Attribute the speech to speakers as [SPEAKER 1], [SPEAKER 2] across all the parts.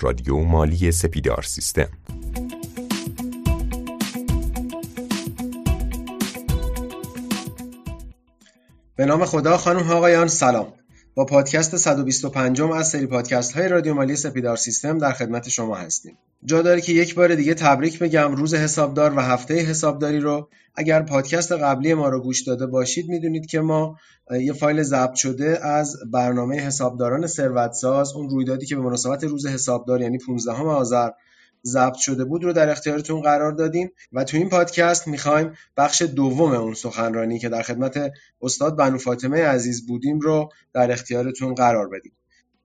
[SPEAKER 1] رادیو مالی سپیدار سیستم.
[SPEAKER 2] به نام خدا خانم آقایان سلام. با پادکست 125 از سری پادکست های رادیو مالی سپیدار سیستم در خدمت شما هستیم. جا داره که یک بار دیگه تبریک بگم روز حسابدار و هفته حسابداری رو. اگر پادکست قبلی ما رو گوش داده باشید می‌دونید که ما یه فایل ضبط شده از برنامه حسابداران ثروتساز اون رویدادی که به مناسبت روز حسابدار یعنی 15 آذر ضبط شده بود رو در اختیارتون قرار دادیم و تو این پادکست می‌خوایم بخش دوم اون سخنرانی که در خدمت استاد بنو فاطمه عزیز بودیم رو در اختیارتون قرار بدیم.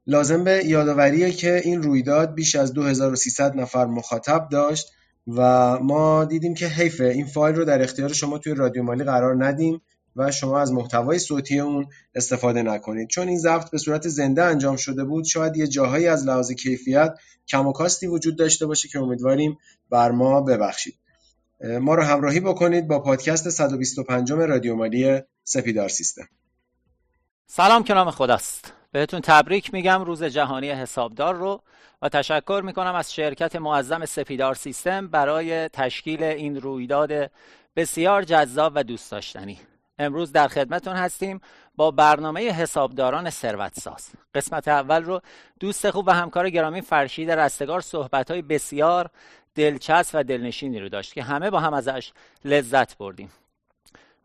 [SPEAKER 2] لازم به یادآوریه که این رویداد بیش از 2300 نفر مخاطب داشت و ما دیدیم که حیفه این فایل رو در اختیار شما توی رادیو مالی قرار ندیم. و شما از محتوای صوتی اون استفاده نکنید. چون این ضبط به صورت زنده انجام شده بود شاید یه جاهایی از لحاظ کیفیت کم و کاستی وجود داشته باشه که امیدواریم بر ما ببخشید. ما رو همراهی بکنید با پادکست 125 رادیو مالی سپیدار سیستم.
[SPEAKER 3] سلام که نام خداست. بهتون تبریک میگم روز جهانی حسابدار رو. و تشکر می‌کنم از شرکت معظم سپیدار سیستم برای تشکیل این رویداد بسیار جذاب و دوست داشتنی. امروز در خدمتون هستیم با برنامه حسابداران ثروت ساز قسمت اول رو دوست خوب و همکار گرامی فرشید رستگار صحبت های بسیار دلچسب و دلنشینی رو داشت که همه با هم ازش لذت بردیم.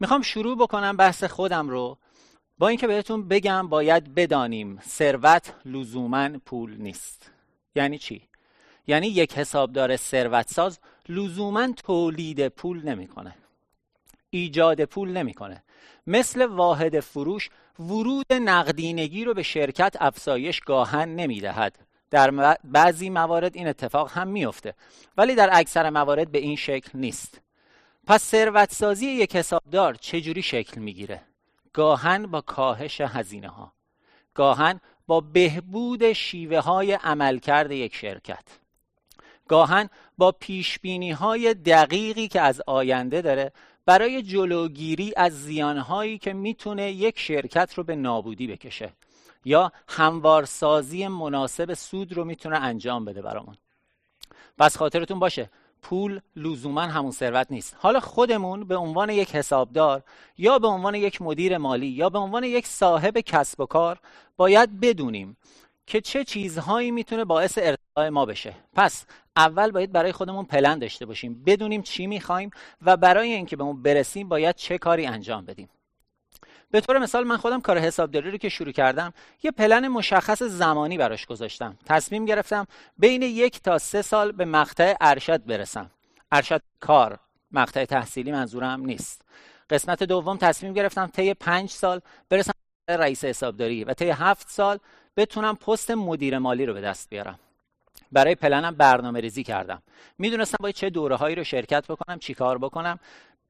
[SPEAKER 3] می‌خوام شروع بکنم بحث خودم رو با اینکه بهتون بگم باید بدانیم ثروت لزوما پول نیست. یعنی چی؟ یعنی یک حسابدار ثروت ساز لزوما تولید پول نمی‌کنه. ایجاد پول نمی‌کنه. مثل واحد فروش ورود نقدینگی رو به شرکت افزایش گاهن نمی‌دهد. در بعضی موارد این اتفاق هم میفته ولی در اکثر موارد به این شکل نیست. پس ثروتسازی یک حسابدار چجوری شکل می‌گیره؟ گاهن با کاهش هزینه ها گاهن با بهبود شیوه های عملکرد یک شرکت. گاهن با پیش های دقیقی که از آینده داره برای جلوگیری از زیانهایی که می‌تونه یک شرکت رو به نابودی بکشه یا هموارسازی مناسب سود رو می‌تونه انجام بده برامون. پس خاطرتون باشه پول لزوما همون ثروت نیست. حالا خودمون به عنوان یک حسابدار یا به عنوان یک مدیر مالی یا به عنوان یک صاحب کسب و کار باید بدونیم که چه چیزهایی می‌تونه باعث ما بشه. پس اول باید برای خودمون پلن داشته باشیم. بدونیم چی می‌خوایم و برای اینکه به اون برسیم باید چه کاری انجام بدیم. به طور مثال من خودم کار حسابداری رو که شروع کردم یه پلن مشخص زمانی براش گذاشتم. تصمیم گرفتم بین یک تا سه سال به مقطع ارشد برسم. ارشد کار مقطع تحصیلی منظورم نیست. قسمت دوم تصمیم گرفتم طی پنج سال برسم رئیس حسابداری و طی هفت سال بتونم پست مدیر مالی رو به دست بیارم. برای پلنم برنامه ریزی کردم. می‌دونستم باید چه دوره هایی رو شرکت بکنم چیکار بکنم.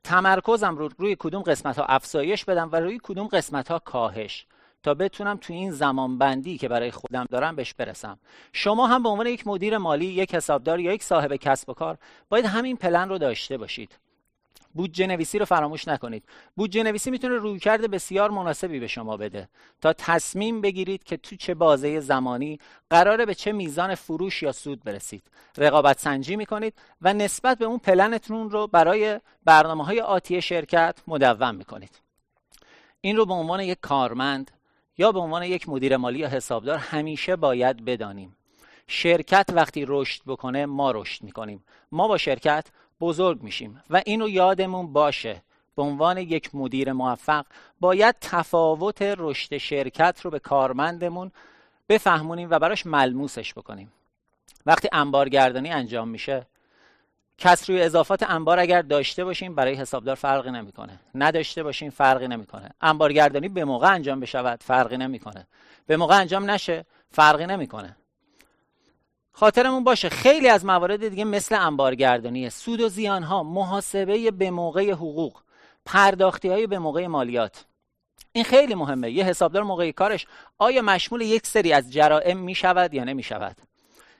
[SPEAKER 3] تمرکزم رو روی کدوم قسمت ها افزایش بدم و روی کدوم قسمت ها کاهش. تا بتونم تو این زمان بندی که برای خودم دارم بهش برسم. شما هم به عنوان یک مدیر مالی یک حسابدار یا یک صاحب کسب و کار باید همین پلن رو داشته باشید. بودجه نویسی رو فراموش نکنید. بودجه نویسی می‌تونه رویکرد بسیار مناسبی به شما بده. تا تصمیم بگیرید که تو چه بازه زمانی قراره به چه میزان فروش یا سود برسید. رقابت سنجی می‌کنید و نسبت به اون پلنتون رو برای برنامه های آتی شرکت مدون می‌کنید. این رو به عنوان یک کارمند یا به عنوان یک مدیر مالی یا حسابدار همیشه باید بدانیم. شرکت وقتی رشد بکنه ما رشد می‌کنیم. ما با شرکت بزرگ میشیم. و اینو یادمون باشه. به عنوان یک مدیر موفق باید تفاوت رشد شرکت رو به کارمندمون بفهمونیم و براش ملموسش بکنیم. وقتی انبارگردانی انجام میشه کس روی اضافات انبار اگر داشته باشیم برای حسابدار فرقی نمی‌کنه. نداشته باشیم فرقی نمی‌کنه. انبارگردانی به موقع انجام بشود فرقی نمی‌کنه. به موقع انجام نشه فرقی نمی‌کنه. خاطرمون باشه. خیلی از موارد دیگه مثل انبارگردانی سود و زیان ها محاسبه به موقع حقوق پرداختی های به موقع مالیات. این خیلی مهمه. یه حسابدار موقع کارش آیا مشمول یک سری از جرائم می شود یا نمی شود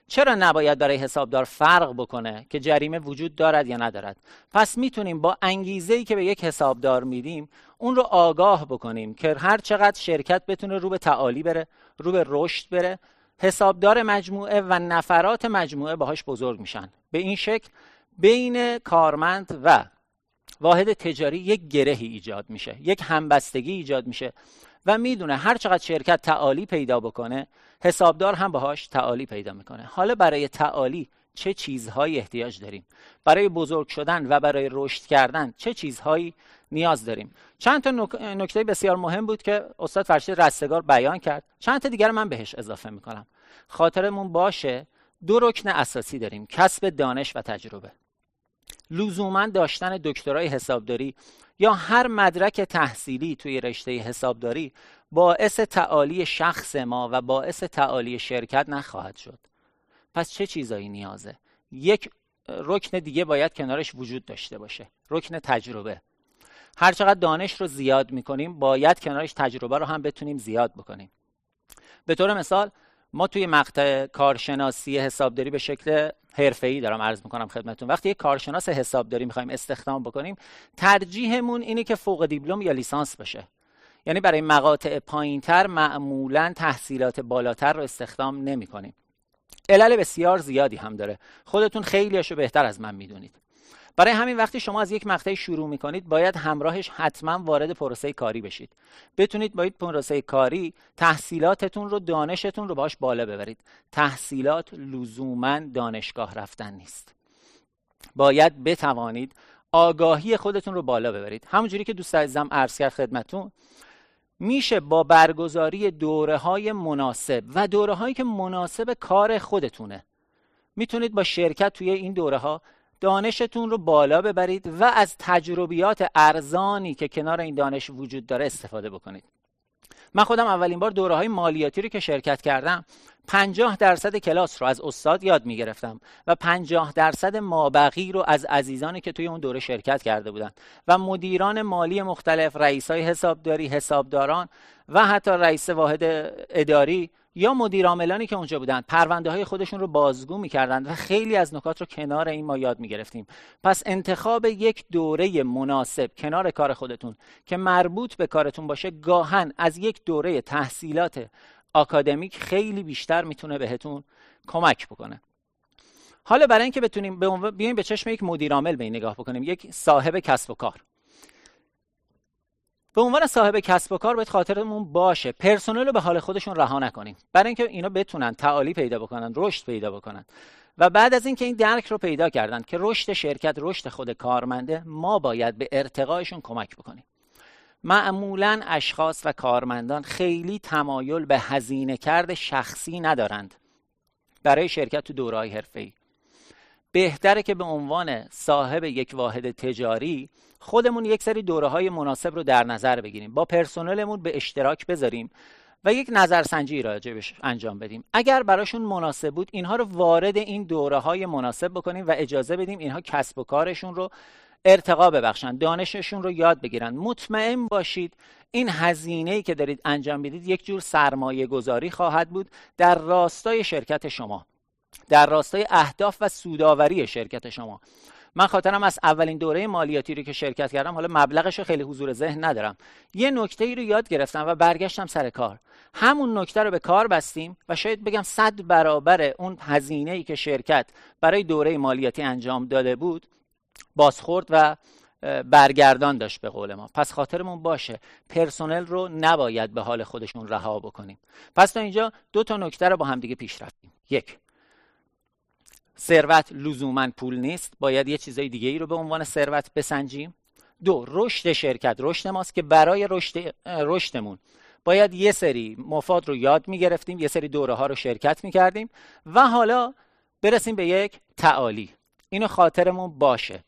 [SPEAKER 3] چرا نباید برای حسابدار فرق بکنه که جریمه وجود دارد یا ندارد؟ پس می‌تونیم با انگیزه ای که به یک حسابدار میدیم اون رو آگاه بکنیم که هر چقدر شرکت بتونه رو به تعالی بره رو به رشد بره حسابدار مجموعه و نفرات مجموعه باهاش بزرگ میشن. به این شکل بین کارمند و واحد تجاری یک گرهی ایجاد میشه یک همبستگی ایجاد میشه و می‌دونه هر چقدر شرکت تعالی پیدا بکنه حسابدار هم باهاش تعالی پیدا می‌کنه. حالا برای تعالی چه چیزهایی احتیاج داریم؟ برای بزرگ شدن و برای رشد کردن چه چیزهایی نیاز داریم. چند تا نکته بسیار مهم بود که استاد فرشید رستگار بیان کرد. چند تا دیگر من بهش اضافه می‌کنم. خاطرمون باشه دو رکن اساسی داریم کسب دانش و تجربه. لزوما داشتن دکترای حسابداری یا هر مدرک تحصیلی توی رشته حسابداری باعث تعالی شخص ما و باعث تعالی شرکت نخواهد شد. پس چه چیزایی نیازه؟ یک رکن دیگه باید کنارش وجود داشته باشه. رکن تجربه. هر چقدر دانش رو زیاد می‌کنیم باید کنارش تجربه رو هم بتونیم زیاد بکنیم. به طور مثال ما توی مقطع کارشناسی حسابداری به شکل حرفه‌ای دارم عرض می‌کنم خدمتتون. وقتی یک کارشناس حسابداری می‌خوایم استخدام بکنیم ترجیحمون اینه که فوق دیپلم یا لیسانس باشه یعنی برای مقاطع پایینتر معمولا تحصیلات بالاتر رو استخدام نمی‌کنیم. علل بسیار زیادی هم داره. خودتون خیلیاشو بهتر از من می‌دونید. برای همین وقتی شما از یک مقطعی شروع می‌کنید باید همراهش حتما وارد پروسه کاری بشید. بتونید با پروسه کاری تحصیلاتتون رو دانشتون رو باش بالا ببرید. تحصیلات لزوما دانشگاه رفتن نیست. باید بتوانید آگاهی خودتون رو بالا ببرید. همونجوری که دوست عزیزم عرض کرد خدمتون میشه با برگزاری دوره های مناسب و دوره هایی که مناسب کار خودتونه. می‌تونید با شرکت توی این دوره ها دانشتون رو بالا ببرید و از تجربیات ارزانی که کنار این دانش وجود داره استفاده بکنید. من خودم اولین بار دوره های مالیاتی رو که شرکت کردم 50 درصد کلاس رو از استاد یاد می گرفتم و 50 درصد مابقی رو از عزیزانی که توی اون دوره شرکت کرده بودن و مدیران مالی مختلف رئیس های حسابداری حسابداران و حتی رئیس واحد اداری یا مدیرعاملانی که اونجا بودن پرونده های خودشون رو بازگو می‌کردند و خیلی از نکات رو کنار این ما یاد می‌گرفتیم. پس انتخاب یک دوره مناسب کنار کار خودتون که مربوط به کارتون باشه گاهن از یک دوره تحصیلات آکادمیک خیلی بیشتر می‌تونه بهتون کمک بکنه. حالا برای اینکه بتونیم بیایم به چشم یک مدیرعامل به این نگاه بکنیم یک صاحب کسب و کار. به عنوان صاحب کسب و کار باید خاطرمون باشه. پرسنل رو به حال خودشون رها نکنیم. برای اینکه اینا بتونن تعالی پیدا بکنن رشد پیدا بکنن. و بعد از اینکه این درک رو پیدا کردن که رشد شرکت رشد خود کارمنده ما باید به ارتقایشون کمک بکنیم. معمولا اشخاص و کارمندان خیلی تمایل به هزینه کرد شخصی ندارند. برای شرکت تو دورهای حرفه‌ای. بهتره که به عنوان صاحب یک واحد تجاری خودمون یک سری دوره های مناسب رو در نظر بگیریم. با پرسنلمون به اشتراک بذاریم و یک نظرسنجی راجبش انجام بدیم. اگر براشون مناسب بود اینها رو وارد این دوره های مناسب بکنیم و اجازه بدیم اینها کسب و کارشون رو ارتقا ببخشن دانششون رو یاد بگیرن. مطمئن باشید این هزینه ای که دارید انجام بدید یک جور سرمایه گذاری خواهد بود در راستای شرکت شما. در راستای اهداف و سوداوری شرکت شما. من خاطرم از اولین دوره مالیاتی رو که شرکت کردم حالا مبلغش رو خیلی حضور ذهن ندارم. یه نکته ای رو یاد گرفتم و برگشتم سر کار. همون نکته رو به کار بستیم و شاید بگم صد برابر اون هزینه ای که شرکت برای دوره مالیاتی انجام داده بود بازخورد و برگردان داشت به قول ما. پس خاطرمون باشه پرسنل رو نباید به حال خودشون رها بکنیم. پس تا اینجا دو تا نکته رو با هم دیگه پیش رفتیم. یک ثروت لزوما پول نیست. باید یه چیزای دیگه ای رو به عنوان ثروت بسنجیم. دو رشد شرکت. رشد ماست که برای رشد رشدمون. باید یه سری مفاد رو یاد می‌گرفتیم یه سری دوره ها رو شرکت می‌کردیم و حالا برسیم به یک تعالی. اینو خاطرمون باشه.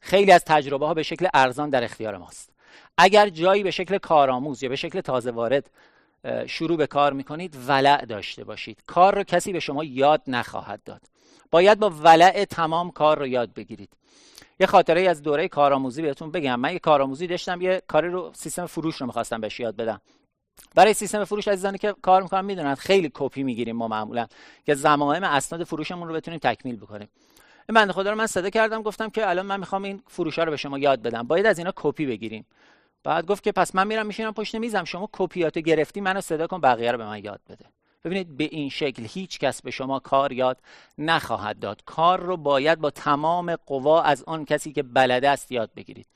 [SPEAKER 3] خیلی از تجربه ها به شکل ارزان در اختیار ماست. اگر جایی به شکل کارآموز یا به شکل تازه وارد شروع به کار می‌کنید ولع داشته باشید. کار رو کسی به شما یاد نخواهد داد. باید با ولع تمام کار رو یاد بگیرید. یه خاطره از دوره کارآموزی بهتون بگم. من یه کارآموزی داشتم یه کاری رو سیستم فروش رو می‌خواستم بهش یاد بدم. برای سیستم فروش عزیزانی که کار می‌کنن می‌دونن خیلی کپی می‌گیریم ما معمولا که زمائم اسناد فروشمون رو بتونیم تکمیل بکنیم. این بنده خدا رو من صدا کردم گفتم که الان من می‌خوام این فروش رو به شما یاد بدم. باید از اینا کپی بگیریم. بعد گفت که پس من میرم میشینم پشت میزم شما کپیاتو گرفتی منو صدا کن بقیه رو به من یاد بده. ببینید به این شکل هیچ کس به شما کار یاد نخواهد داد. کار رو باید با تمام قوا از آن کسی که بلده است یاد بگیرید.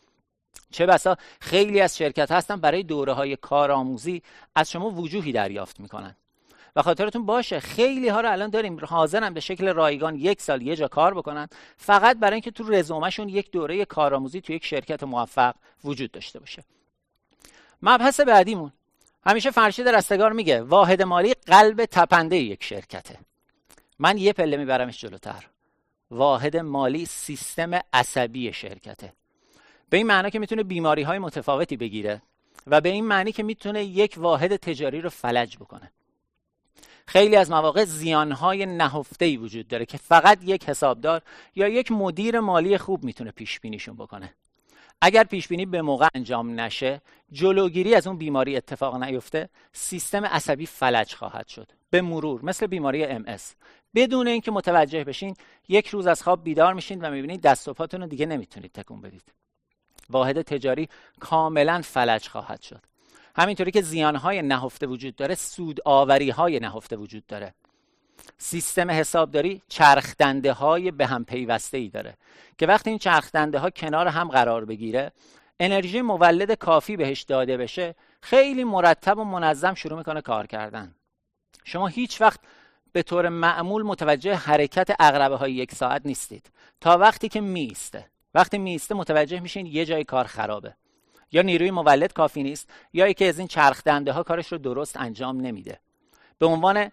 [SPEAKER 3] چه بسا؟ خیلی از شرکت هستن برای دوره های کارآموزی از شما وجوهی دریافت می‌کنن. و خاطرتون باشه خیلی ها رو الان داریم حاضرن به شکل رایگان یک سال یه جا کار بکنن فقط برای اینکه تو رزومهشون یک دوره کارآموزی تو یک شرکت موفق وجود داشته باشه. مبحث بعدیمون. همیشه فرشید رستگار میگه واحد مالی قلب تپنده یک شرکته. من یه پله میبرمش جلوتر. واحد مالی سیستم عصبی شرکته. به این معنی که می‌تونه بیماری های متفاوتی بگیره و به این معنی که می‌تونه یک واحد تجاری رو فلج بکنه. خیلی از مواقع زیانهای نهفته وجود داره که فقط یک حسابدار یا یک مدیر مالی خوب می‌تونه پیش بینیشون بکنه. اگر پیش بینی به موقع انجام نشه جلوگیری از اون بیماری اتفاق نیفته سیستم عصبی فلج خواهد شد. به مرور مثل بیماری ام بدون اینکه متوجه بشین یک روز از خواب بیدار میشین و می‌بینید دست و پاتون رو دیگه نمی‌تونید تکون بدید. واحد تجاری کاملا فلج خواهد شد. همینطوری که زیانهای نهفته وجود داره سود آوری های نهفته وجود داره. سیستم حسابداری چرخدنده های به هم پیوسته ای داره که وقتی این چرخدنده ها کنار هم قرار بگیره انرژی مولد کافی بهش داده بشه خیلی مرتب و منظم شروع می‌کنه کار کردن. شما هیچ وقت به طور معمول متوجه حرکت اقربه های یک ساعت نیستید. تا وقتی که میسته وقتی میسته متوجه میشین یه جای کار خرابه. یا نیروی مولد کافی نیست یا یکی از این چرخدنده ها کارش رو درست انجام نمیده. به عنوان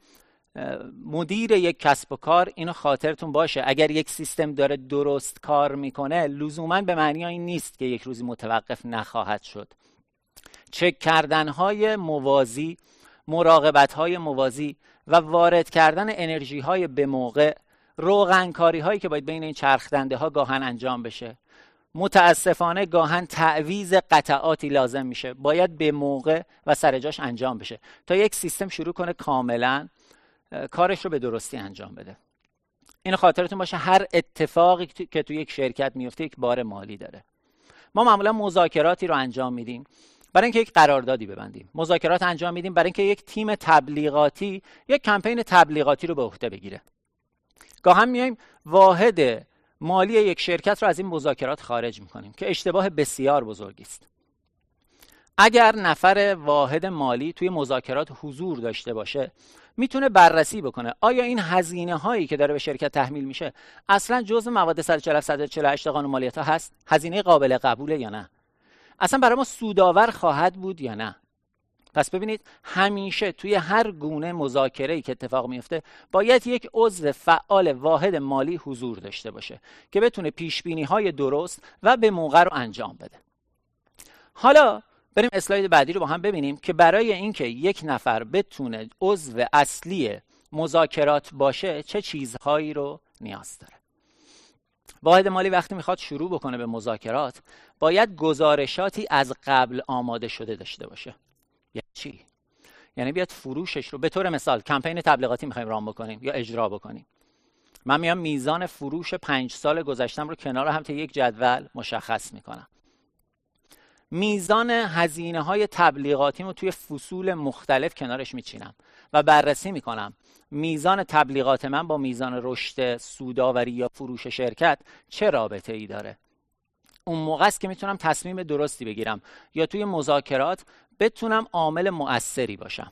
[SPEAKER 3] مدیر یک کسب و کار اینو خاطرتون باشه. اگر یک سیستم داره درست کار می‌کنه لزوما به معنی این نیست که یک روزی متوقف نخواهد شد. چک کردن های موازی مراقبت های موازی و وارد کردن انرژی های به موقع روغنکاری هایی که باید بین این چرخدنده ها گاهن انجام بشه. متاسفانه گاهن تعویز قطعاتی لازم میشه. باید به موقع و سر جاش انجام بشه. تا یک سیستم شروع کنه کاملا کارش رو به درستی انجام بده. این خاطرتون باشه هر اتفاقی که تو یک شرکت میفته یک بار مالی داره. ما معمولا مذاکراتی رو انجام میدیم. برای اینکه یک قراردادی ببندیم. مذاکرات انجام میدیم برای اینکه یک تیم تبلیغاتی یک کمپین تبلیغاتی رو به عهده بگیره. گاهن میایم واحد مالی یک شرکت رو از این مذاکرات خارج می‌کنیم که اشتباه بسیار بزرگی است. اگر نفر واحد مالی توی مذاکرات حضور داشته باشه می‌تونه بررسی بکنه. آیا این هزینه هایی که داره به شرکت تحمیل میشه اصلا جزء مواد 147 148 قانون مالیات ها هست؟ هزینه قابل قبوله یا نه؟ اصلا برای ما سودآور خواهد بود یا نه؟ پس ببینید همیشه توی هر گونه مذاکره که اتفاق میفته باید یک عضو فعال واحد مالی حضور داشته باشه که بتونه پیش بینی های درست و به موقع رو انجام بده. حالا بریم اسلاید بعدی رو با هم ببینیم که برای اینکه یک نفر بتونه عضو اصلی مذاکرات باشه چه چیزهایی رو نیاز داره؟ واحد مالی وقتی می‌خواد شروع بکنه به مذاکرات باید گزارشاتی از قبل آماده شده داشته باشه. یعنی چی؟ یعنی بیاد فروشش رو به طور مثال کمپین تبلیغاتی می‌خوایم رام بکنیم یا اجرا بکنیم. من میام میزان فروش پنج سال گذشتم رو کنار هم تا یک جدول مشخص می‌کنم. میزان هزینه های تبلیغاتی رو توی فصول مختلف کنارش میچینم و بررسی می‌کنم. میزان تبلیغات من با میزان رشد سوداوری یا فروش شرکت چه رابطه ای داره؟ اون موقع است که می‌تونم تصمیم درستی بگیرم یا توی مذاکرات بتونم عامل مؤثری باشم.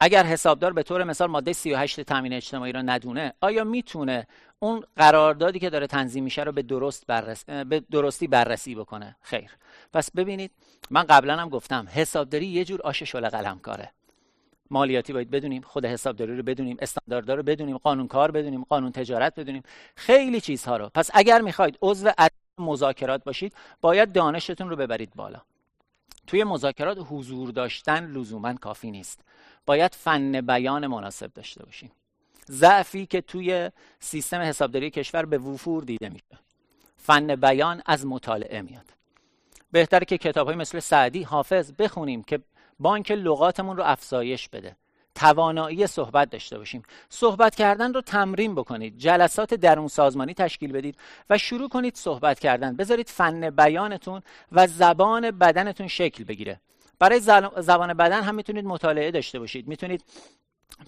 [SPEAKER 3] اگر حسابدار به طور مثال ماده 38 تامین اجتماعی رو ندونه آیا می‌تونه اون قراردادی که داره تنظیم میشه رو به درست بررس... به درستی بررسی بکنه. خیر. پس ببینید من قبلا هم گفتم حسابداری یه جور آش شل قلم کاره مالیاتی باید بدونیم خود حسابداری رو بدونیم استانداردها رو بدونیم قانونکار بدونیم قانون تجارت بدونیم خیلی چیزها رو. پس اگر می‌خواید عضو مذاکرات باشید باید دانشتون رو ببرید بالا. توی مذاکرات حضور داشتن لزوما کافی نیست. باید فن بیان مناسب داشته باشیم. ضعفی که توی سیستم حسابداری کشور به وفور دیده میشه. فن بیان از مطالعه میاد. بهتره که کتاب های مثل سعدی حافظ بخونیم که بانک لغاتمون رو افزایش بده. توانایی صحبت داشته باشیم. صحبت کردن رو تمرین بکنید. جلسات درون سازمانی تشکیل بدید و شروع کنید صحبت کردن. بذارید فن بیانتون و زبان بدنتون شکل بگیره. برای زبان بدن هم می‌تونید مطالعه داشته باشید. می‌تونید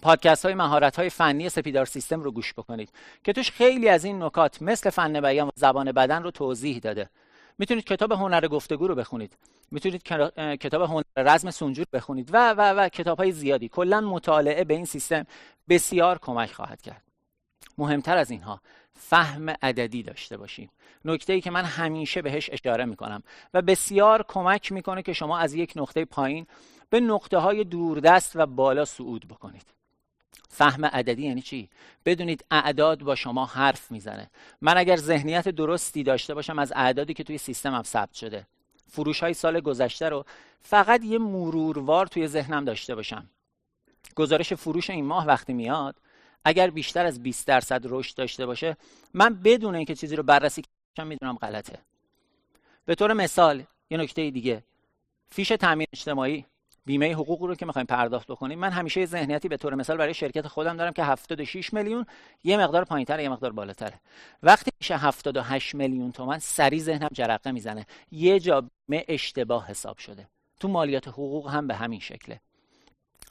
[SPEAKER 3] پادکست های مهارت های فنی سپیدار سیستم رو گوش بکنید که توش خیلی از این نکات مثل فن بیان و زبان بدن رو توضیح داده. می‌تونید کتاب هنر گفتگو رو بخونید. می‌تونید کتاب هنر رزم سنجور بخونید و و و کتاب های زیادی. کلا مطالعه به این سیستم بسیار کمک خواهد کرد. مهمتر از اینها فهم عددی داشته باشیم. نکته ای که من همیشه بهش اشاره می‌کنم و بسیار کمک می‌کنه که شما از یک نقطه پایین به نقطه های دوردست و بالا صعود بکنید. فهم عددی یعنی چی؟ بدونید اعداد با شما حرف می‌زنه. من اگر ذهنیت درستی داشته باشم از اعدادی که توی سیستمم ثبت شده. فروش های سال گذشته رو فقط یه مروروار توی ذهنم داشته باشم. گزارش فروش این ماه وقتی میاد اگر بیشتر از 20 درصد رشد داشته باشه من بدون اینکه چیزی رو بررسی کنم می‌دونم غلطه. به طور مثال یه نکته دیگه. فیش تامین اجتماعی. بیمه حقوق رو که می‌خوایم پرداخت بکنیم من همیشه ذهنیتی به طور مثال برای شرکت خودم دارم که 76 میلیون یه مقدار پایینتر یه مقدار بالاتره. وقتی میشه 78 میلیون تومن سری ذهنم جرقه می‌زنه. یه جا بیمه اشتباه حساب شده. تو مالیات حقوق هم به همین شکله.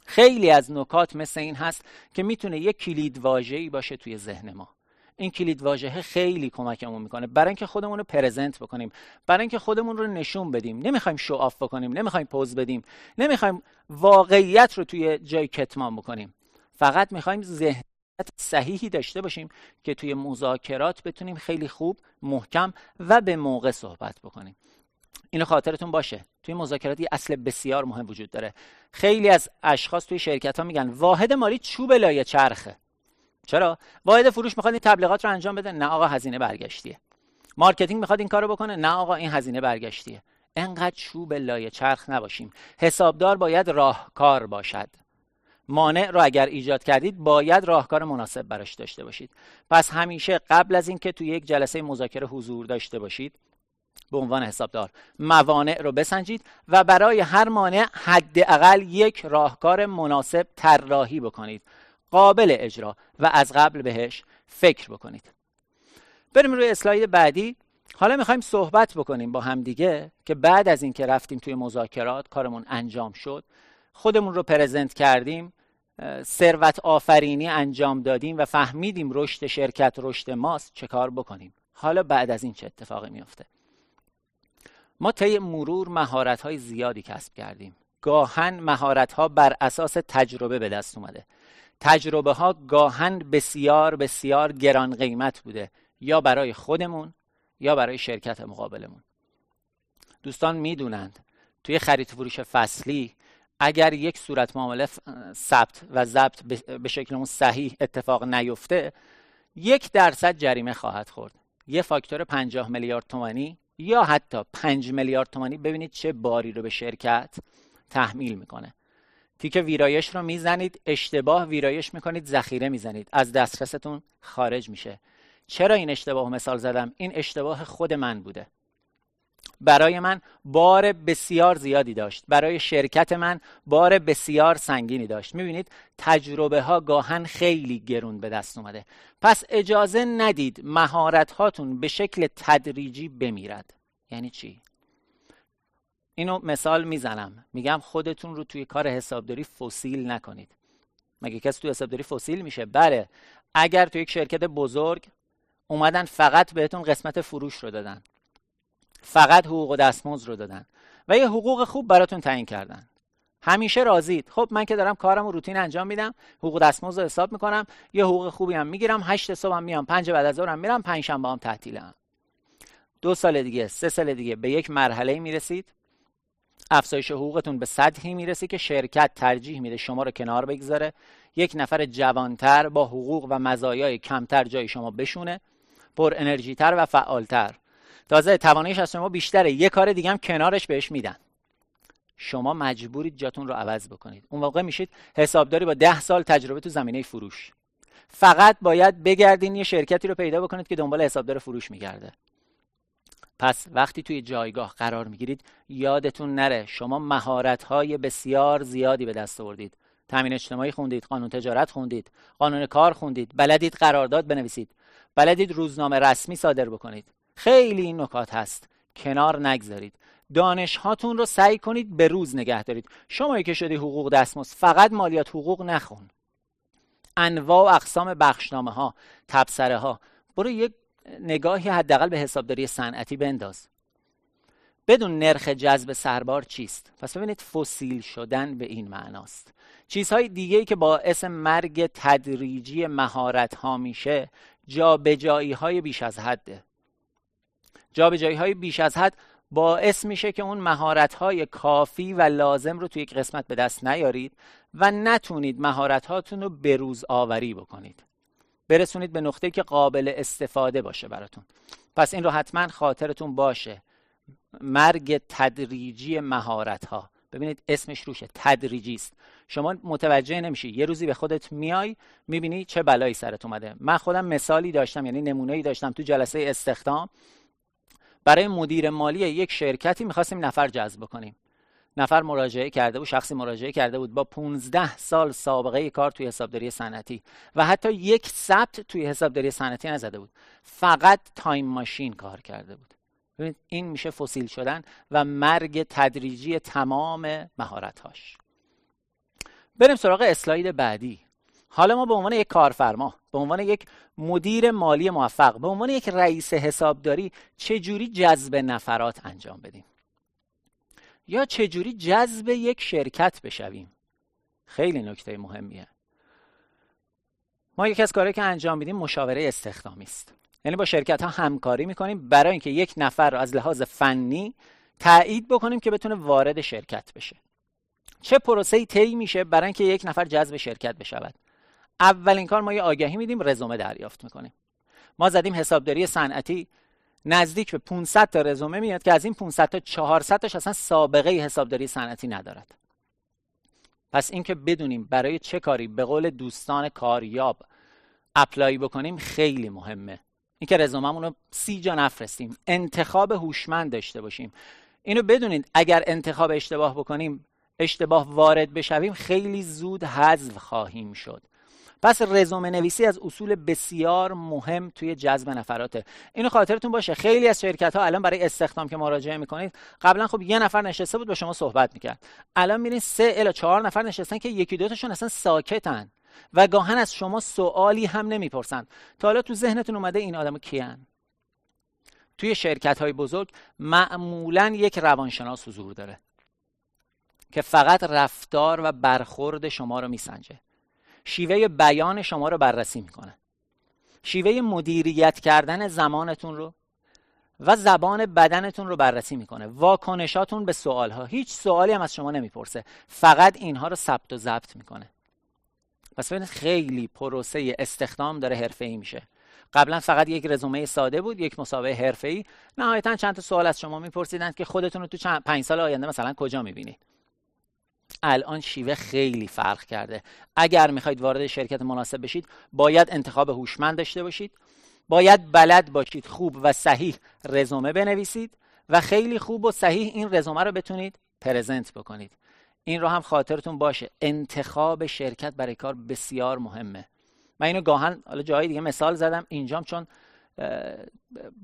[SPEAKER 3] خیلی از نکات مثل این هست که می‌تونه یک کلید واژه‌ای باشه توی ذهن ما. این کلید واژه خیلی کمکمون می‌کنه. برای اینکه خودمون رو پرزنت بکنیم برای اینکه خودمون رو نشون بدیم. نمی‌خوایم شو آف بکنیم نمی‌خوایم پوز بدیم. نمی‌خوایم واقعیت رو توی جای کتمان بکنیم. فقط می‌خوایم ذهنیت صحیحی داشته باشیم که توی مذاکرات بتونیم خیلی خوب محکم و به موقع صحبت بکنیم. اینو خاطرتون باشه. توی مذاکرات یه اصل بسیار مهم وجود داره. خیلی از اشخاص توی شرکت ها میگن واحد مالی چوب لایه چرخه. چرا؟ واحد فروش می‌خواد این تبلیغات رو انجام بده؟ نه آقا هزینه برگشتیه. marketing می‌خواد این کارو بکنه؟ نه آقا این هزینه برگشتیه. انقدر چوب لای چرخ نباشیم. حسابدار باید راهکار باشد. مانع رو اگر ایجاد کردید باید راهکار مناسب براش داشته باشید. پس همیشه قبل از اینکه توی یک جلسه مذاکره حضور داشته باشید به عنوان حسابدار موانع رو بسنجید و برای هر مانع حداقل یک راهکار مناسب طراحی بکنید. قابل اجرا و از قبل بهش فکر بکنید. بریم روی اسلاید بعدی. حالا می‌خوایم صحبت بکنیم با همدیگه که بعد از اینکه رفتیم توی مذاکرات کارمون انجام شد. خودمون رو پرزنت کردیم ثروت آفرینی انجام دادیم و فهمیدیم رشد شرکت رشد ماست چه کار بکنیم. حالا بعد از این چه اتفاقی میفته ما طی مرور مهارت های زیادی کسب کردیم. گاهن مهارت ها بر اساس تجربه به دست اومده. تجربه ها گاهن بسیار بسیار گران قیمت بوده یا برای خودمون یا برای شرکت مقابلمون. دوستان می‌دونند توی خرید فروش فصلی اگر یک صورت معامله ثبت و ضبط به شکل اون صحیح اتفاق نیفته یک درصد جریمه خواهد خورد. یه فاکتور 50 میلیارد تومانی یا حتی 5 میلیارد تومانی ببینید چه باری رو به شرکت تحمیل می‌کنه. تیک ویرایش رو می‌زنید اشتباه ویرایش می‌کنید ذخیره می‌زنید. از دسترستون خارج میشه. چرا این اشتباه مثال زدم؟ این اشتباه خود من بوده. برای من بار بسیار زیادی داشت. برای شرکت من بار بسیار سنگینی داشت. می‌بینید تجربه ها گاهن خیلی گرون به دست اومده. پس اجازه ندید مهارت هاتون به شکل تدریجی بمیرد. یعنی چی؟ اینو مثال می‌زنم. میگم خودتون رو توی کار حسابداری فسیل نکنید. مگه کسی توی حسابداری فسیل میشه؟ بله. اگر توی یک شرکت بزرگ اومدن فقط بهتون قسمت فروش رو دادن. فقط حقوق و دستمزد رو دادن. و یه حقوق خوب براتون تعیین کردن. همیشه راضید خب من که دارم کارم رو روتین انجام میدم حقوق دستمزد رو حساب می‌کنم یه حقوق خوبی هم می‌گیرم هشت صبح هم میام پنج بعد از ظهرم میرم پنج شنبه هم تعطیلم. دو سال دیگه سه سال دیگه به یک مرحله می‌رسید. افزایش حقوقتون به سطحی می‌رسه که شرکت ترجیح میده شما رو کنار بگذاره. یک نفر جوانتر با حقوق و مزایای کمتر جای شما بشونه. پر انرژی تر و فعالتر. تازه تواناییش از شما بیشتره. یه کار دیگه هم کنارش بهش میدن. شما مجبورید جاتون رو عوض بکنید. اون واقع میشید حسابداری با ده سال تجربه تو زمینه فروش. فقط باید بگردین یه شرکتی رو پیدا بکنید که دنبال حسابدار فروش میگرده. پس وقتی توی جایگاه قرار می‌گیرید یادتون نره شما مهارت های بسیار زیادی به دست آوردید. تامین اجتماعی خوندید قانون تجارت خوندید قانون کار خوندید بلدید قرارداد بنویسید بلدید روزنامه رسمی صادر بکنید. خیلی این نکات هست. کنار نگذارید. دانش هاتون رو سعی کنید به روز نگه دارید. شما که شدی حقوق دستمزد فقط مالیات حقوق نخون. انواع و اقسام بخشنامه ها تبصره ها برو یک نگاهی حداقل به حسابداری صنعتی بنداز. بدون نرخ جذب سربار چیست؟ پس ببینید فسیل شدن به این معناست. چیزهای دیگه ای که باعث مرگ تدریجی مهارت ها میشه جابجایی های بیش از حده جابجایی های بیش از حد باعث میشه که اون مهارت های کافی و لازم رو توی یک قسمت به دست نیارید و نتونید مهارت هاتون رو بروز آوری بکنید. برسونید به نقطه که قابل استفاده باشه براتون. پس این رو حتما خاطرتون باشه. مرگ تدریجی مهارت ها ببینید اسمش روشه. تدریجی است. شما متوجه نمیشی. یه روزی به خودت میای می‌بینی چه بلایی سرت اومده. من خودم مثالی داشتم یعنی نمونه‌ای داشتم تو جلسه استخدام. برای مدیر مالی یک شرکتی می‌خواستیم نفر جذب کنیم نفر مراجعه کرده بود شخصی مراجعه کرده بود با 15 سال سابقه کار توی حسابداری صنعتی و حتی یک ثبت توی حسابداری صنعتی نزده بود. فقط تایم ماشین کار کرده بود. ببینید این میشه فسیل شدن و مرگ تدریجی تمام مهارت‌هاش. بریم سراغ اسلاید بعدی. حالا ما به عنوان یک کارفرما به عنوان یک مدیر مالی موفق به عنوان یک رئیس حسابداری چجوری جذب نفرات انجام بدیم؟ یا چجوری جذب یک شرکت بشویم؟ خیلی نکته مهمیه. ما یکی از کارهایی که انجام میدیم مشاوره استخدامی است. یعنی با شرکت ها همکاری می‌کنیم برای اینکه یک نفر رو از لحاظ فنی تایید بکنیم که بتونه وارد شرکت بشه. چه پروسه طی میشه برای اینکه یک نفر جذب شرکت بشود؟ اولین کار ما یه آگهی میدیم رزومه دریافت می‌کنیم. ما زدیم حسابداری صنعتی نزدیک به 500 تا رزومه میاد که از این 500 تا 400 تاش اصلا سابقه حسابداری صنعتی ندارد. پس اینکه بدونیم برای چه کاری به قول دوستان کاریاب اپلای بکنیم خیلی مهمه. اینکه رزوممون رو سی جا نفرستیم انتخاب هوشمند داشته باشیم. اینو بدونید اگر انتخاب اشتباه بکنیم اشتباه وارد بشویم خیلی زود حذف خواهیم شد. پس رزومه نویسی از اصول بسیار مهم توی جذب نفراته. اینو خاطرتون باشه. خیلی از شرکت ها الان برای استخدام که مراجعه می‌کنید قبلا خب یه نفر نشسته بود با شما صحبت می‌کرد. الان میرین سه الا چهار نفر نشستن که یکی دوتاشون اصلا ساکتن و گاهن از شما سوالی هم نمی‌پرسن. تا حالا تو ذهنتون اومده این آدم کیان؟ توی شرکت های بزرگ معمولا یک روانشناس حضور داره که فقط رفتار و برخورد شما رو میسنجه. شیوه بیان شما رو بررسی می‌کنه. شیوه مدیریت کردن زمانتون رو و زبان بدنتون رو بررسی می‌کنه. واکنشاتون به سوال ها هیچ سوالی هم از شما نمی‌پرسه. فقط اینها رو ثبت و ضبط می‌کنه. پس ببینید خیلی پروسه استخدام داره حرفه ای میشه. قبلا فقط یک رزومه ساده بود یک مسابقه حرفه ای نهایتا چند تا سوال از شما میپرسیدند که خودتون رو تو چند پنج سال آینده مثلا کجا می‌بینید؟ الان شیوه خیلی فرق کرده. اگر می‌خواید وارد شرکت مناسب بشید باید انتخاب هوشمند داشته باشید. باید بلد باشید خوب و صحیح رزومه بنویسید و خیلی خوب و صحیح این رزومه رو بتونید پرزنت بکنید. این رو هم خاطرتون باشه. انتخاب شرکت برای کار بسیار مهمه. من اینو گاهن حالا جایی دیگه مثال زدم اینجام چون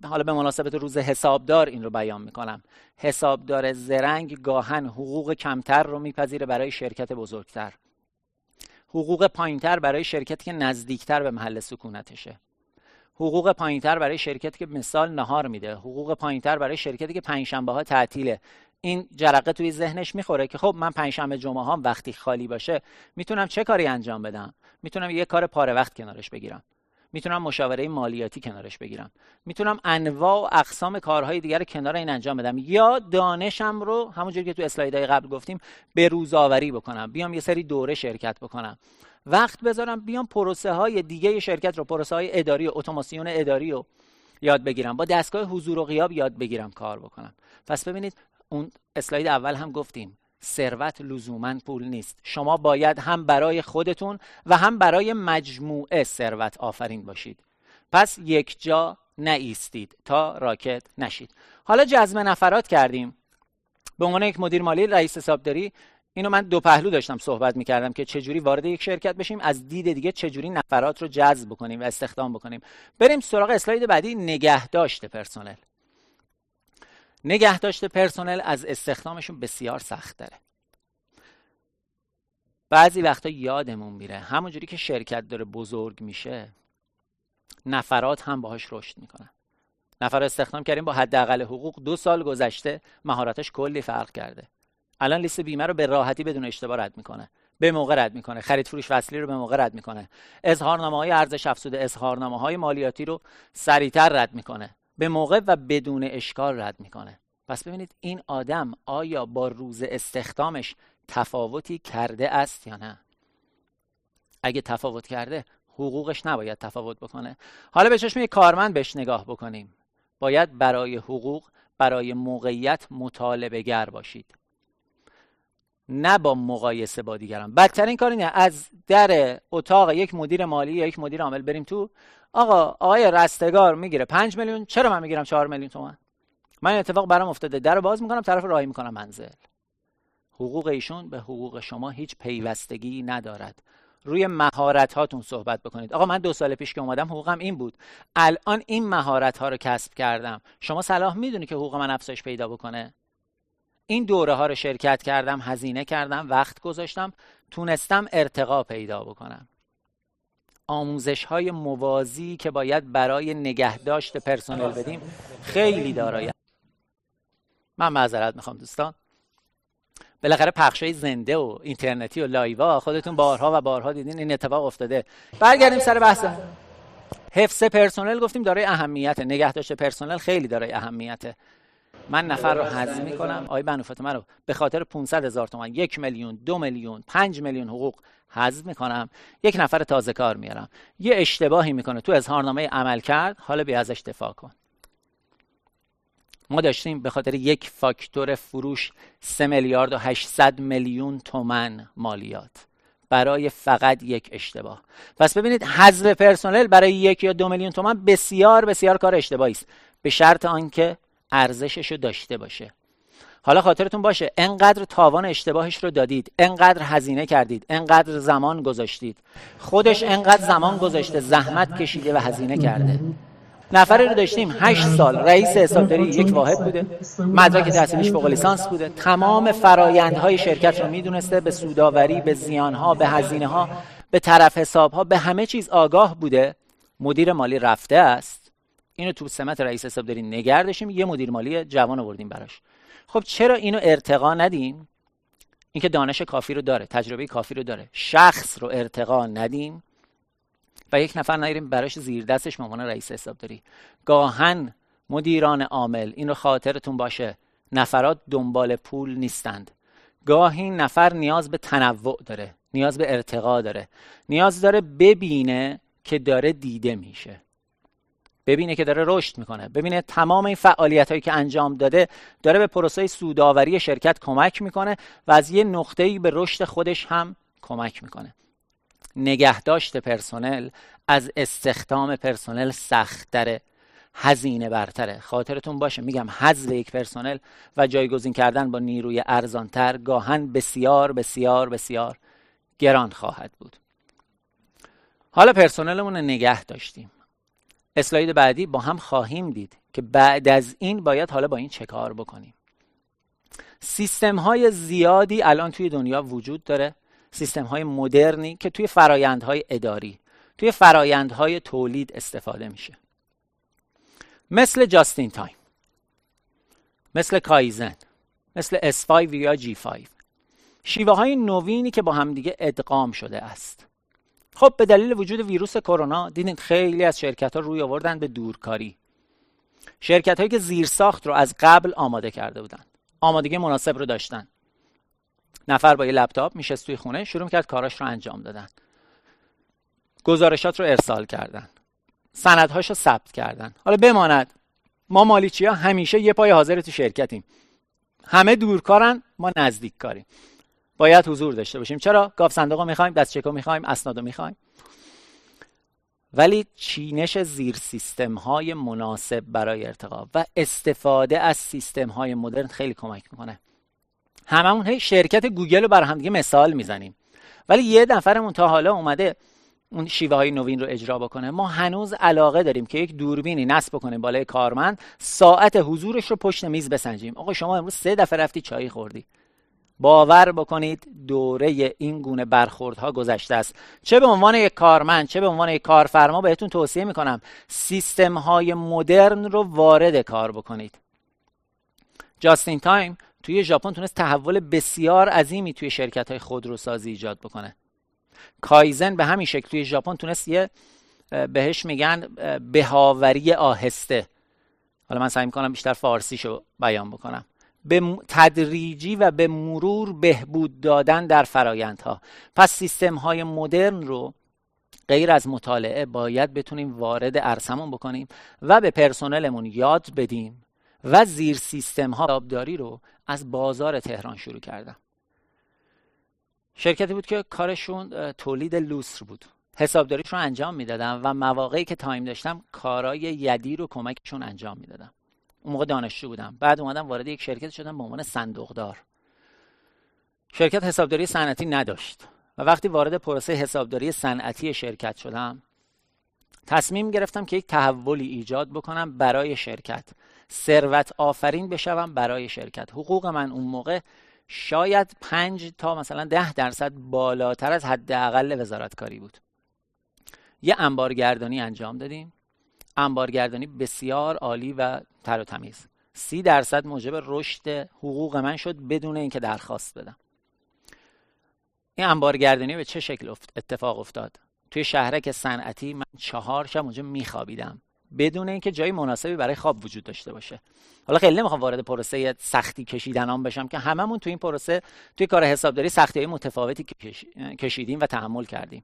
[SPEAKER 3] حالا به مناسبت روز حسابدار این رو بیان می‌کنم. حسابدار زرنگ گاهن حقوق کمتر رو میپذیره برای شرکت بزرگتر. حقوق پایینتر برای شرکتی که نزدیکتر به محل سکونتشه. حقوق پایینتر برای شرکتی که مثال نهار میده. حقوق پایینتر برای شرکتی که پنجشنبه ها تعطیله. این جرقه توی ذهنش می‌خوره که خب من پنجشنبه جمعه ها وقتی خالی باشه می‌تونم چه کاری انجام بدم؟ می‌تونم یه کار پاره وقت کنارش بگیرم. می‌تونم مشاوره مالیاتی کنارش بگیرم. می‌تونم انواع و اقسام کارهای دیگر کنار این انجام بدم. یا دانشم رو همونجوری که تو اسلایدهای قبل گفتیم به روزآوری بکنم. بیام یه سری دوره شرکت بکنم. وقت بذارم بیام پروسه های دیگه شرکت رو پروسه های اداری و اتوماسیون اداری رو یاد بگیرم. با دستگاه حضور و غیاب یاد بگیرم کار بکنم. پس ببینید اون اسلاید اول هم گفتیم. ثروت لزوما پول نیست. شما باید هم برای خودتون و هم برای مجموعه ثروت آفرین باشید. پس یک جا نایستید تا راکت نشید. حالا جذب نفرات کردیم. به عنوان یک مدیر مالی رئیس حسابداری اینو من دو پهلو داشتم صحبت می‌کردم که چجوری وارد یک شرکت بشیم از دید دیگه چجوری نفرات رو جذب بکنیم و استخدام بکنیم. بریم سراغ اسلاید بعدی نگه داشته پرسنل. نگه داشته پرسنل از استخدامشون بسیار سخت داره. بعضی وقتا یادمون میره همونجوری که شرکت داره بزرگ میشه نفرات هم باهاش رشد می‌کنن. نفر استخدام کردیم با حداقل حقوق دو سال گذشته مهارتش کلی فرق کرده. الان لیست بیمه رو به راحتی بدون اشتباه رد می‌کنه. به موقع رد می‌کنه. خرید فروش فصلی رو به موقع رد می‌کنه. اظهارنامه های ارزش افزوده اظهارنامه های مالیاتی رو سریعتر رد می‌کنه. به موقع و بدون اشکال رد می‌کنه. پس ببینید این آدم آیا با روز استخدامش تفاوتی کرده است یا نه؟ اگه تفاوت کرده حقوقش نباید تفاوت بکنه. حالا به چشم کارمند بهش نگاه بکنیم. باید برای حقوق برای موقعیت مطالبه گر باشید. نه با مقایسه با دیگران. بدترین کار اینه از در اتاق یک مدیر مالی یا یک مدیر عامل بریم تو آقا آقای رستگار می‌گیره 5 میلیون. چرا من می‌گیرم 4 میلیون تومن من این اتفاق برام افتاده. در باز می‌کنم طرف راهی می‌کنم منزل. حقوق ایشون به حقوق شما هیچ پیوستگی ندارد. روی مهارت هاتون صحبت بکنید. آقا من دو سال پیش که اومدم حقوقم این بود. الان این مهارت ها رو کسب کردم. شما صلاح می‌دونی که حقوق من افزایش پیدا بکنه؟ این دوره ها رو شرکت کردم هزینه کردم وقت گذاشتم تونستم ارتقا پیدا بکنم. آموزش های موازی که باید برای نگهداشت پرسنل بدیم خیلی دارای. من معذرت می‌خوام دوستان. بالاخره پخشای زنده و اینترنتی و لایوا خودتون بارها و بارها دیدین این اتفاق افتاده. برگردیم سر بحث. حفظ پرسنل گفتیم دارای اهمیت نگهداشت پرسنل خیلی دارای اهمیته. من نفر رو حذف می‌کنم. آقای بنو فاطمه رو به خاطر 500 هزار تومان یک میلیون دو میلیون پنج میلیون حقوق حذف می‌کنم. یک نفر تازه کار میارم. یه اشتباهی می‌کنه. تو اظهارنامه عمل کرد. حالا بیا ازش دفاع کن. ما داشتیم به خاطر یک فاکتور فروش 3 میلیارد و 800 میلیون تومن مالیات. برای فقط یک اشتباه. پس ببینید حذف پرسنل برای یک یا دو میلیون تومن بسیار بسیار کار اشتباهی است. به شرط آنکه ارزشش رو داشته باشه. حالا خاطرتون باشه انقدر تاوان اشتباهش رو دادید انقدر هزینه کردید انقدر زمان گذاشتید. خودش انقدر زمان گذاشته زحمت کشیده و هزینه کرده. نفری رو داشتیم هشت سال رئیس حسابداری یک واحد بوده مدرک تحصیلیش فوق لیسانس بوده. تمام فرایندهای شرکت رو می‌دونسته به سوداوری به زیانها به هزینه ها به طرف حساب ها به همه چیز آگاه بوده. مدیر مالی رفته است. اینو تو سمت رئیس حسابداری نگردشیم یه مدیر مالی جوان آوردیم براش. خب چرا اینو ارتقا ندیم؟ اینکه دانش کافی رو داره تجربه کافی رو داره. شخص رو ارتقا ندیم و یک نفر نگیریم براش زیر دستش مامان رئیس حسابداری. گاهن مدیران عامل این رو خاطرتون باشه نفرات دنبال پول نیستند. گاهی نفر نیاز به تنوع داره نیاز به ارتقا داره نیاز داره ببینه که داره دیده میشه. ببینه که داره رشد می‌کنه. ببینه تمام این فعالیت هایی که انجام داده داره به پروسه سوداوری شرکت کمک می‌کنه و از یه نقطه‌ای به رشد خودش هم کمک می‌کنه. نگهداشت پرسنل از استخدام پرسنل سختتره هزینه برتره. خاطرتون باشه میگم حذف یک پرسنل و جایگزین کردن با نیروی ارزانتر گاهن بسیار بسیار بسیار گران خواهد بود. حالا پرسنلمون نگه داشتیم. اسلاید بعدی با هم خواهیم دید که بعد از این باید حالا با این چه کار بکنیم. سیستم های زیادی الان توی دنیا وجود داره. سیستم های مدرنی که توی فرایندهای اداری توی فرایندهای تولید استفاده میشه. مثل just in time مثل کایزن مثل S5 یا G5 شیوه های نوینی که با همدیگه ادغام شده است. خب به دلیل وجود ویروس کرونا دیدید خیلی از شرکت ها روی آوردن به دورکاری. شرکت هایی که زیرساخت رو از قبل آماده کرده بودن آمادگی مناسب رو داشتن. نفر با یه لپتاپ میشست توی خونه شروع کرد کاراش رو انجام دادن. گزارشات رو ارسال کردن. سندهاش رو ثبت کردن. حالا بماند ما مالیچی ها همیشه یه پای حاضر تو شرکتیم. همه دورکارن ما نزدیک کاریم باید حضور داشته باشیم. چرا؟ گاوصندوق می‌خوایم دست چکو می‌خوایم اسنادو می‌خوایم. ولی چینش زیر سیستم های مناسب برای ارتقا و استفاده از سیستم های مدرن خیلی کمک می‌کنه. هممون هی شرکت گوگل رو برا هم دیگه مثال می‌زنیم. ولی یه نفرمون تا حالا اومده اون شیوه های نوین رو اجرا بکنه. ما هنوز علاقه داریم که یک دوربینی نصب بکنیم بالای کارمند ساعت حضورش رو پشت میز بسنجیم. آقا شما امروز سه دفعه رفتی چای خوردی. باور بکنید دوره این گونه برخوردها گذشته است. چه به عنوان یک کارمند چه به عنوان یک کارفرما بهتون توصیه می‌کنم سیستم های مدرن رو وارد کار بکنید. just in time توی ژاپن تونست تحول بسیار عظیمی توی شرکت های خودروسازی ایجاد بکنه. کایزن به همین شکل توی ژاپن تونست یه بهش میگن بهره‌وری آهسته. حالا من سعی می‌کنم بیشتر فارسیشو بیان بکنم. به تدریجی و به مرور بهبود دادن در فرایندها پس سیستم های مدرن رو غیر از مطالعه باید بتونیم وارد ارسمون بکنیم و به پرسنلمون یاد بدیم و زیر سیستم ها آبداری رو از بازار تهران شروع کردم شرکتی بود که کارشون تولید لوسر بود. حسابداریشون انجام می‌دادم و مواقعی که تایم داشتم کارای یدی رو کمکشون انجام می‌دادم اون موقع دانشجو بودم. بعد اومدم وارد یک شرکت شدم به عنوان صندوقدار. شرکت حسابداری صنعتی نداشت. و وقتی وارد پروسه حسابداری صنعتی شرکت شدم تصمیم گرفتم که یک تحولی ایجاد بکنم برای شرکت. ثروت آفرین بشوم برای شرکت. حقوق من اون موقع شاید پنج تا مثلا ده درصد بالاتر از حداقل وزارتکاری بود. یه انبارگردانی انجام دادیم. انبارگردانی بسیار عالی و تر و تمیز. سی درصد موجب رشد حقوق من شد بدون اینکه درخواست بدم. این انبارگردانی به چه شکل اتفاق افتاد؟ توی شهرک صنعتی من چهار شب اونجا میخوابیدم. بدون اینکه جای مناسبی برای خواب وجود داشته باشه. حالا خیلی نمی‌خوام وارد پروسه سختی کشیدن آن بشم که هممون توی این پروسه توی کار حسابداری سختی های متفاوتی کشیدیم و تحمل کردیم.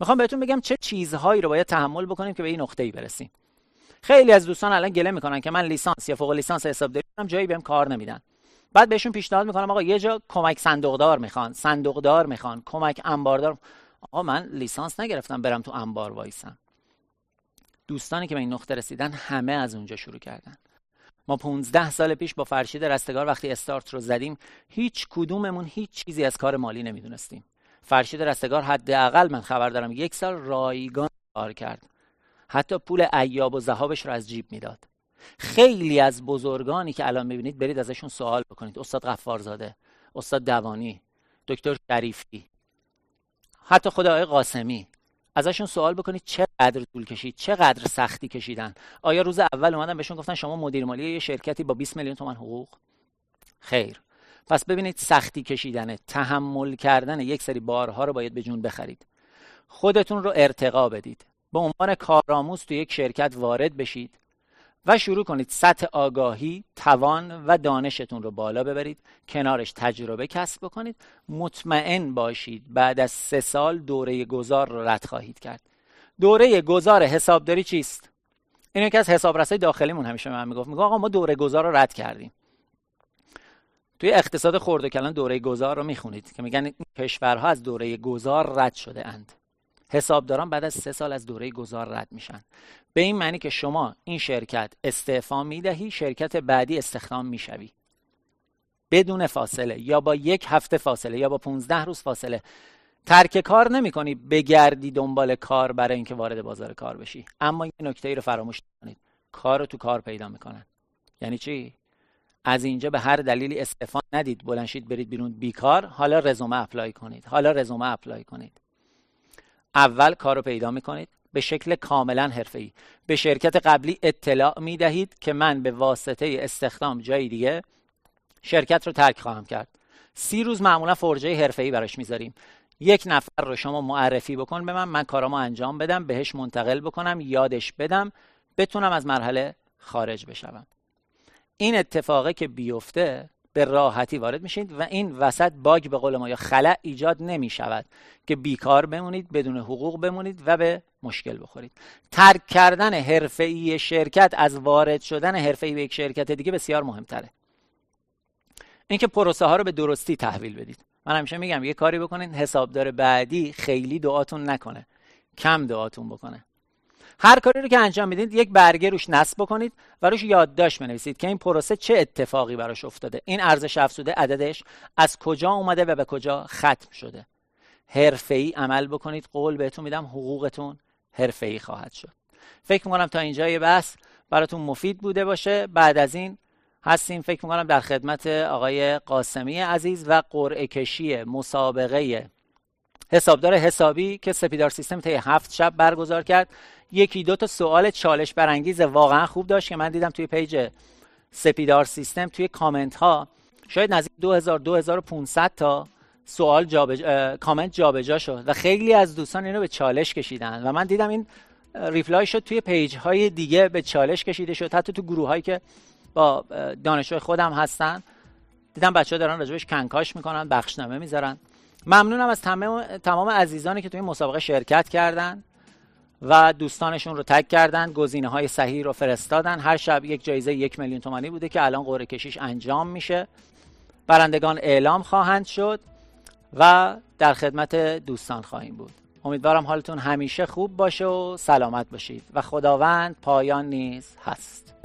[SPEAKER 3] می‌خوام بهتون بگم چه چیزهایی رو باید تحمل بکنیم که به این نقطه ای برسیم. خیلی از دوستان الان گله می‌کنن که من لیسانس یا فوق لیسانس حسابداری دارم جایی بهم کار نمیدن. بعد بهشون پیشنهاد می‌کنم آقا یه جا کمک صندوقدار می‌خوان صندوقدار می‌خوان کمک انباردار. آقا من لیسانس نگرفتم برم تو انبار وایسم. دوستانی که به این نقطه رسیدن همه از اونجا شروع کردن. ما 15 سال پیش با فرشید رستگار وقتی استارت رو زدیم هیچ کدوممون هیچ چیزی از کار مالی نمی‌دونستیم. فرشید رستگار حداقل من خبر دارم یک سال رایگان کار کرد. حتی پول ایاب و ذهابش رو از جیب می‌داد. خیلی از بزرگانی که الان می‌بینید برید ازشون سوال بکنید. استاد غفارزاده استاد دوانی دکتر شریفی حتی خود آقای قاسمی. ازشون سوال بکنید چقدر طول کشید چقدر سختی کشیدن. آیا روز اول اومدن بهشون گفتن شما مدیر مالی یه شرکتی با 20 میلیون تومن حقوق؟ خیر. پس ببینید سختی کشیدنه تحمل کردن یک سری بارها رو باید به جون بخرید. خودتون رو ارتقا بدید. به عنوان کارآموز تو یک شرکت وارد بشید و شروع کنید سطح آگاهی، توان و دانشتون رو بالا ببرید کنارش تجربه کسب بکنید. مطمئن باشید بعد از سه سال دوره گذار رو رد خواهید کرد. دوره گذار حسابداری چیست؟ اینو که از حسابرسای داخلیمون همیشه من می‌گفت. میگه آقا ما دوره گذار رو رد کردیم. توی اقتصاد خرد و کلان دوره گذار رو می‌خونید که میگن کشورها از دوره گذار رد شده اند. حسابداران بعد از سه سال از دوره گذار رد میشن. به این معنی که شما این شرکت استعفا می‌دهی شرکت بعدی استخدام می‌شوی. بدون فاصله یا با یک هفته فاصله یا با 15 روز فاصله ترک کار نمی کنی بگردی دنبال کار برای اینکه وارد بازار کار بشی. اما یه نکته ای رو فراموش کنید. کار رو تو کار پیدا می‌کنن. یعنی چی؟ از اینجا به هر دلیلی استعفا ندید بلند شید برید بیرون. بیکار حالا رزومه apply کنید. حالا رزومه apply کنید. اول کار رو پیدا می‌کنید. به شکل کاملا حرفه‌ای. به شرکت قبلی اطلاع می دهید که من به واسطه استخدام جای دیگه شرکت رو ترک خواهم کرد. سی روز معمولا فرجه حرفه‌ای براش می‌ذاریم. یک نفر رو شما معرفی بکن به من من کارامو انجام بدم بهش منتقل بکنم یادش بدم بتونم از مرحله خارج بشوم. این اتفاقه که بیفته به راحتی وارد میشید و این وسط باگ به قول ما یا خلع ایجاد نمی شود که بیکار بمونید بدون حقوق بمونید و به مشکل بخورید. ترک کردن حرفه‌ای شرکت از وارد شدن حرفه‌ای به یک شرکت دیگه بسیار مهمتره. اینکه پروسه ها رو به درستی تحویل بدید. من همیشه میگم یه کاری بکنید حسابدار بعدی خیلی دعاتون نکنه. کم دعاتون بکنه. هر کاری رو که انجام می‌دید یک برگه روش نصب بکنید و روش یادداشت بنویسید که این پروسه چه اتفاقی براش افتاده. این ارزش افزوده عددش از کجا اومده و به کجا ختم شده. ای عمل بکنید. قول بهتون میدم حقوقتون ای خواهد شد. فکر می‌کنم تا اینجای بحث براتون مفید بوده باشه. بعد از این هستیم. فکر می‌کنم در خدمت آقای قاسمی عزیز و قرعه کشی مسابقه حسابدار حسابی که سپیدار سیستم طی هفت شب برگزار کرد. یکی دو تا سوال چالش برانگیز واقعا خوب داشت که من دیدم توی page سپیدار سیستم توی کامنت ها. شاید نزدیک 2000 2500 تا سوال جابج... کامنت جابجا شد و خیلی از دوستان اینو به چالش کشیدن و من دیدم این reply شد توی page های دیگه به چالش کشیده شد. حتی تو گروه هایی که با دانشجوی خودم هستن. دیدم بچه ها دارن راجبش کنکاش می‌کنن بخشنامه می‌ذارن. ممنونم از تمام, تمام عزیزانی که توی مسابقه شرکت کردن. و دوستانشون رو تک کردن گزینه های صحیح رو فرستادن. هر شب یک جایزه یک میلیون تومانی بوده که الان قرعه کشیش انجام میشه. برندگان اعلام خواهند شد و در خدمت دوستان خواهیم بود. امیدوارم حالتون همیشه خوب باشه و سلامت باشید و خداوند پایان نیز هست.